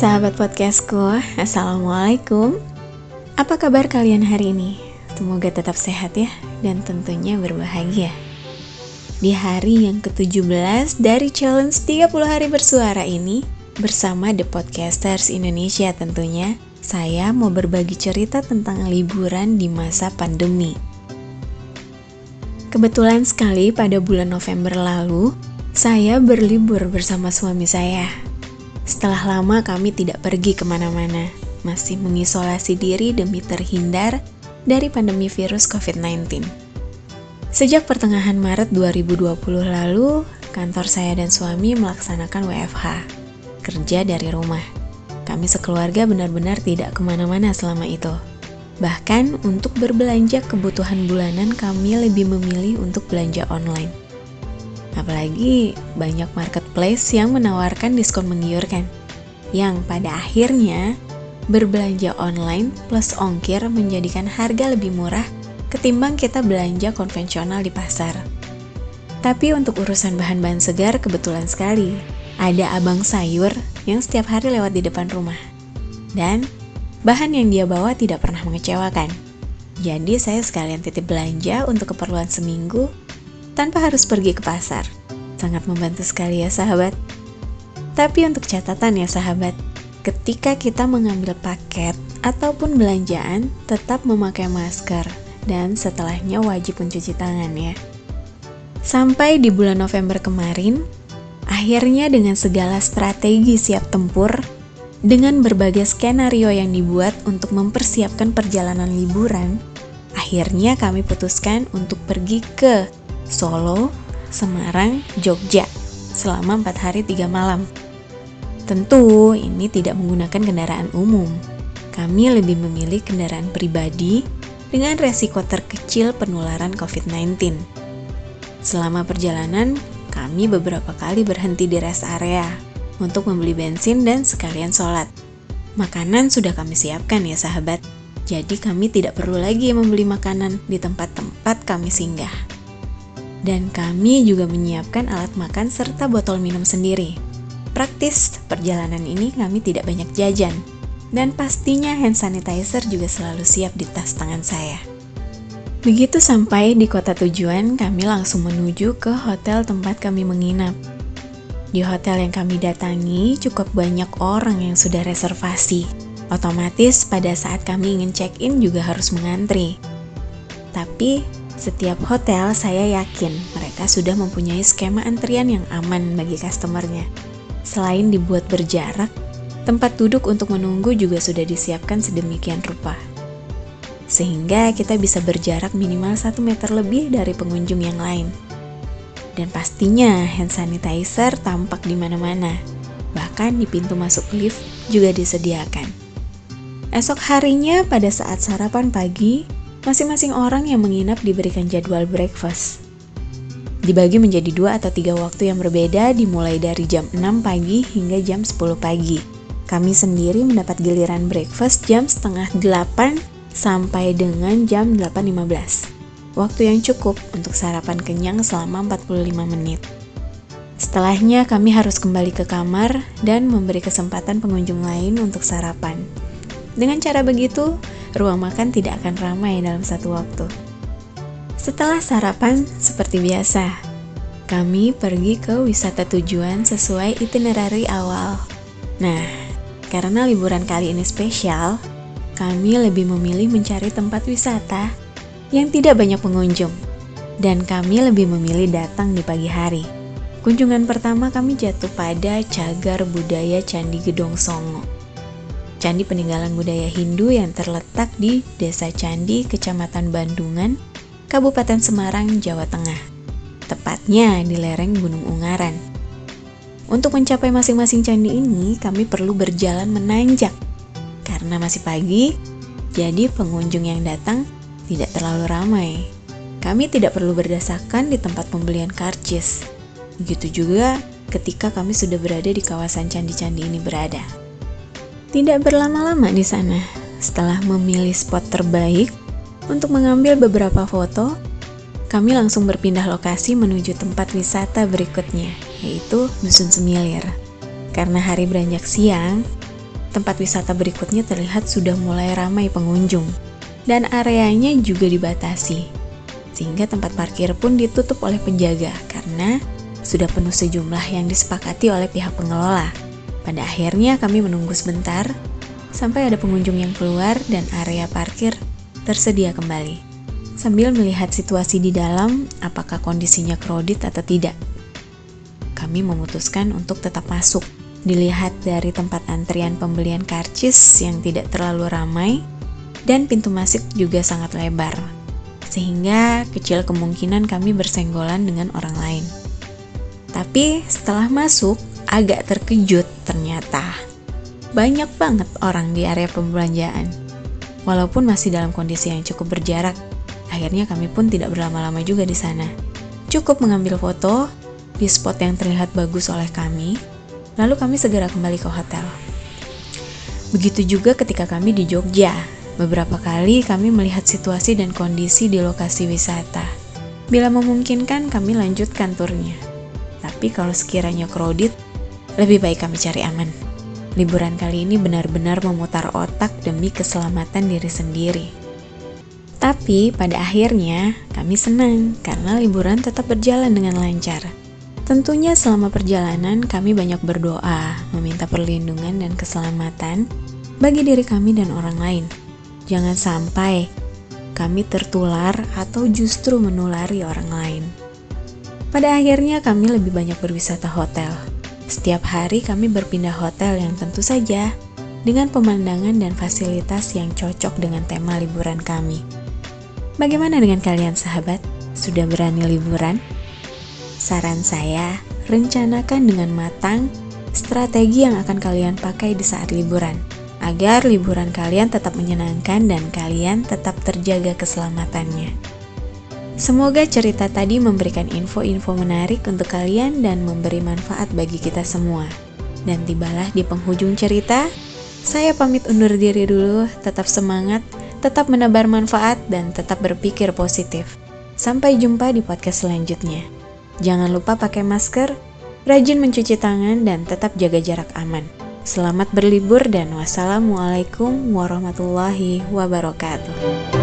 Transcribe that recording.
sahabat podcastku, Assalamualaikum. Apa kabar kalian hari ini? Semoga tetap sehat ya, dan tentunya berbahagia. Di hari yang ke-17 dari challenge 30 hari bersuara ini Bersama The Podcasters Indonesia tentunya Saya mau berbagi cerita tentang liburan di masa pandemi. Kebetulan sekali pada bulan November lalu, saya berlibur bersama suami saya setelah lama kami tidak pergi ke mana-mana, masih mengisolasi diri demi terhindar dari pandemi virus COVID-19. Sejak pertengahan Maret 2020 lalu, kantor saya dan suami melaksanakan WFH, kerja dari rumah. Kami sekeluarga benar-benar tidak ke mana-mana selama itu. Bahkan untuk berbelanja kebutuhan bulanan kami lebih memilih untuk belanja online. Apalagi banyak marketplace yang menawarkan diskon menggiurkan. Yang pada akhirnya berbelanja online plus ongkir menjadikan harga lebih murah ketimbang kita belanja konvensional di pasar. Tapi untuk urusan bahan-bahan segar kebetulan sekali, ada abang sayur yang setiap hari lewat di depan rumah. Dan bahan yang dia bawa tidak pernah mengecewakan. Jadi saya sekalian titip belanja untuk keperluan seminggu tanpa harus pergi ke pasar. Sangat membantu sekali ya sahabat. Tapi untuk catatan ya sahabat, ketika kita mengambil paket ataupun belanjaan, tetap memakai masker dan setelahnya wajib mencuci tangan ya. Sampai di bulan November kemarin, akhirnya dengan segala strategi siap tempur, dengan berbagai skenario yang dibuat untuk mempersiapkan perjalanan liburan, akhirnya kami putuskan untuk pergi ke Solo, Semarang, Jogja selama 4 hari 3 malam. Tentu ini tidak menggunakan kendaraan umum. Kami lebih memilih kendaraan pribadi dengan resiko terkecil penularan COVID-19. Selama perjalanan, kami beberapa kali berhenti di rest area untuk membeli bensin dan sekalian sholat. Makanan sudah kami siapkan ya sahabat, jadi kami tidak perlu lagi membeli makanan di tempat-tempat kami singgah dan kami juga menyiapkan alat makan serta botol minum sendiri. Praktis, perjalanan ini kami tidak banyak jajan, dan pastinya hand sanitizer juga selalu siap di tas tangan saya. Begitu sampai di kota tujuan, kami langsung menuju ke hotel tempat kami menginap. Di hotel yang kami datangi, cukup banyak orang yang sudah reservasi. Otomatis pada saat kami ingin check-in juga harus mengantri. Tapi setiap hotel saya yakin mereka sudah mempunyai skema antrian yang aman bagi customernya. Selain dibuat berjarak, tempat duduk untuk menunggu juga sudah disiapkan sedemikian rupa. Sehingga kita bisa berjarak minimal 1 meter lebih dari pengunjung yang lain. Dan pastinya hand sanitizer tampak di mana-mana. Bahkan di pintu masuk lift juga disediakan. Esok harinya pada saat sarapan pagi, Masing-masing orang yang menginap diberikan jadwal breakfast. Dibagi menjadi dua atau tiga waktu yang berbeda dimulai dari jam 6 pagi hingga jam 10 pagi. Kami sendiri mendapat giliran breakfast jam setengah 8 sampai dengan jam 8.15. Waktu yang cukup untuk sarapan kenyang selama 45 menit. Setelahnya kami harus kembali ke kamar dan memberi kesempatan pengunjung lain untuk sarapan. Dengan cara begitu, ruang makan tidak akan ramai dalam satu waktu. Setelah sarapan, seperti biasa, kami pergi ke wisata tujuan sesuai itinerary awal. Nah, karena liburan kali ini spesial, kami lebih memilih mencari tempat wisata yang tidak banyak pengunjung, dan kami lebih memilih datang di pagi hari. Kunjungan pertama kami jatuh pada cagar budaya Candi Gedong Songo candi peninggalan budaya Hindu yang terletak di Desa Candi, Kecamatan Bandungan, Kabupaten Semarang, Jawa Tengah. Tepatnya di lereng Gunung Ungaran. Untuk mencapai masing-masing candi ini, kami perlu berjalan menanjak. Karena masih pagi, jadi pengunjung yang datang tidak terlalu ramai. Kami tidak perlu berdasarkan di tempat pembelian karcis. Begitu juga ketika kami sudah berada di kawasan candi-candi ini berada. Tidak berlama-lama di sana, setelah memilih spot terbaik untuk mengambil beberapa foto, kami langsung berpindah lokasi menuju tempat wisata berikutnya, yaitu Dusun Semilir. Karena hari beranjak siang, tempat wisata berikutnya terlihat sudah mulai ramai pengunjung, dan areanya juga dibatasi, sehingga tempat parkir pun ditutup oleh penjaga karena sudah penuh sejumlah yang disepakati oleh pihak pengelola. Pada akhirnya kami menunggu sebentar sampai ada pengunjung yang keluar dan area parkir tersedia kembali. Sambil melihat situasi di dalam, apakah kondisinya kredit atau tidak. Kami memutuskan untuk tetap masuk. Dilihat dari tempat antrian pembelian karcis yang tidak terlalu ramai, dan pintu masuk juga sangat lebar, sehingga kecil kemungkinan kami bersenggolan dengan orang lain. Tapi setelah masuk, agak terkejut ternyata. Banyak banget orang di area pembelanjaan. Walaupun masih dalam kondisi yang cukup berjarak, akhirnya kami pun tidak berlama-lama juga di sana. Cukup mengambil foto di spot yang terlihat bagus oleh kami, lalu kami segera kembali ke hotel. Begitu juga ketika kami di Jogja, Beberapa kali kami melihat situasi dan kondisi di lokasi wisata. Bila memungkinkan, kami lanjutkan turnya. Tapi kalau sekiranya kredit, lebih baik kami cari aman. Liburan kali ini benar-benar memutar otak demi keselamatan diri sendiri. Tapi pada akhirnya kami senang karena liburan tetap berjalan dengan lancar. Tentunya selama perjalanan kami banyak berdoa, meminta perlindungan dan keselamatan bagi diri kami dan orang lain. Jangan sampai kami tertular atau justru menulari orang lain. Pada akhirnya kami lebih banyak berwisata hotel. Setiap hari kami berpindah hotel yang tentu saja dengan pemandangan dan fasilitas yang cocok dengan tema liburan kami. Bagaimana dengan kalian sahabat? Sudah berani liburan? Saran saya, rencanakan dengan matang strategi yang akan kalian pakai di saat liburan agar liburan kalian tetap menyenangkan dan kalian tetap terjaga keselamatannya. Semoga cerita tadi memberikan info-info menarik untuk kalian dan memberi manfaat bagi kita semua. Dan tibalah di penghujung cerita, saya pamit undur diri dulu, tetap semangat, tetap menebar manfaat, dan tetap berpikir positif. Sampai jumpa di podcast selanjutnya. Jangan lupa pakai masker, rajin mencuci tangan, dan tetap jaga jarak aman. Selamat berlibur dan wassalamualaikum warahmatullahi wabarakatuh.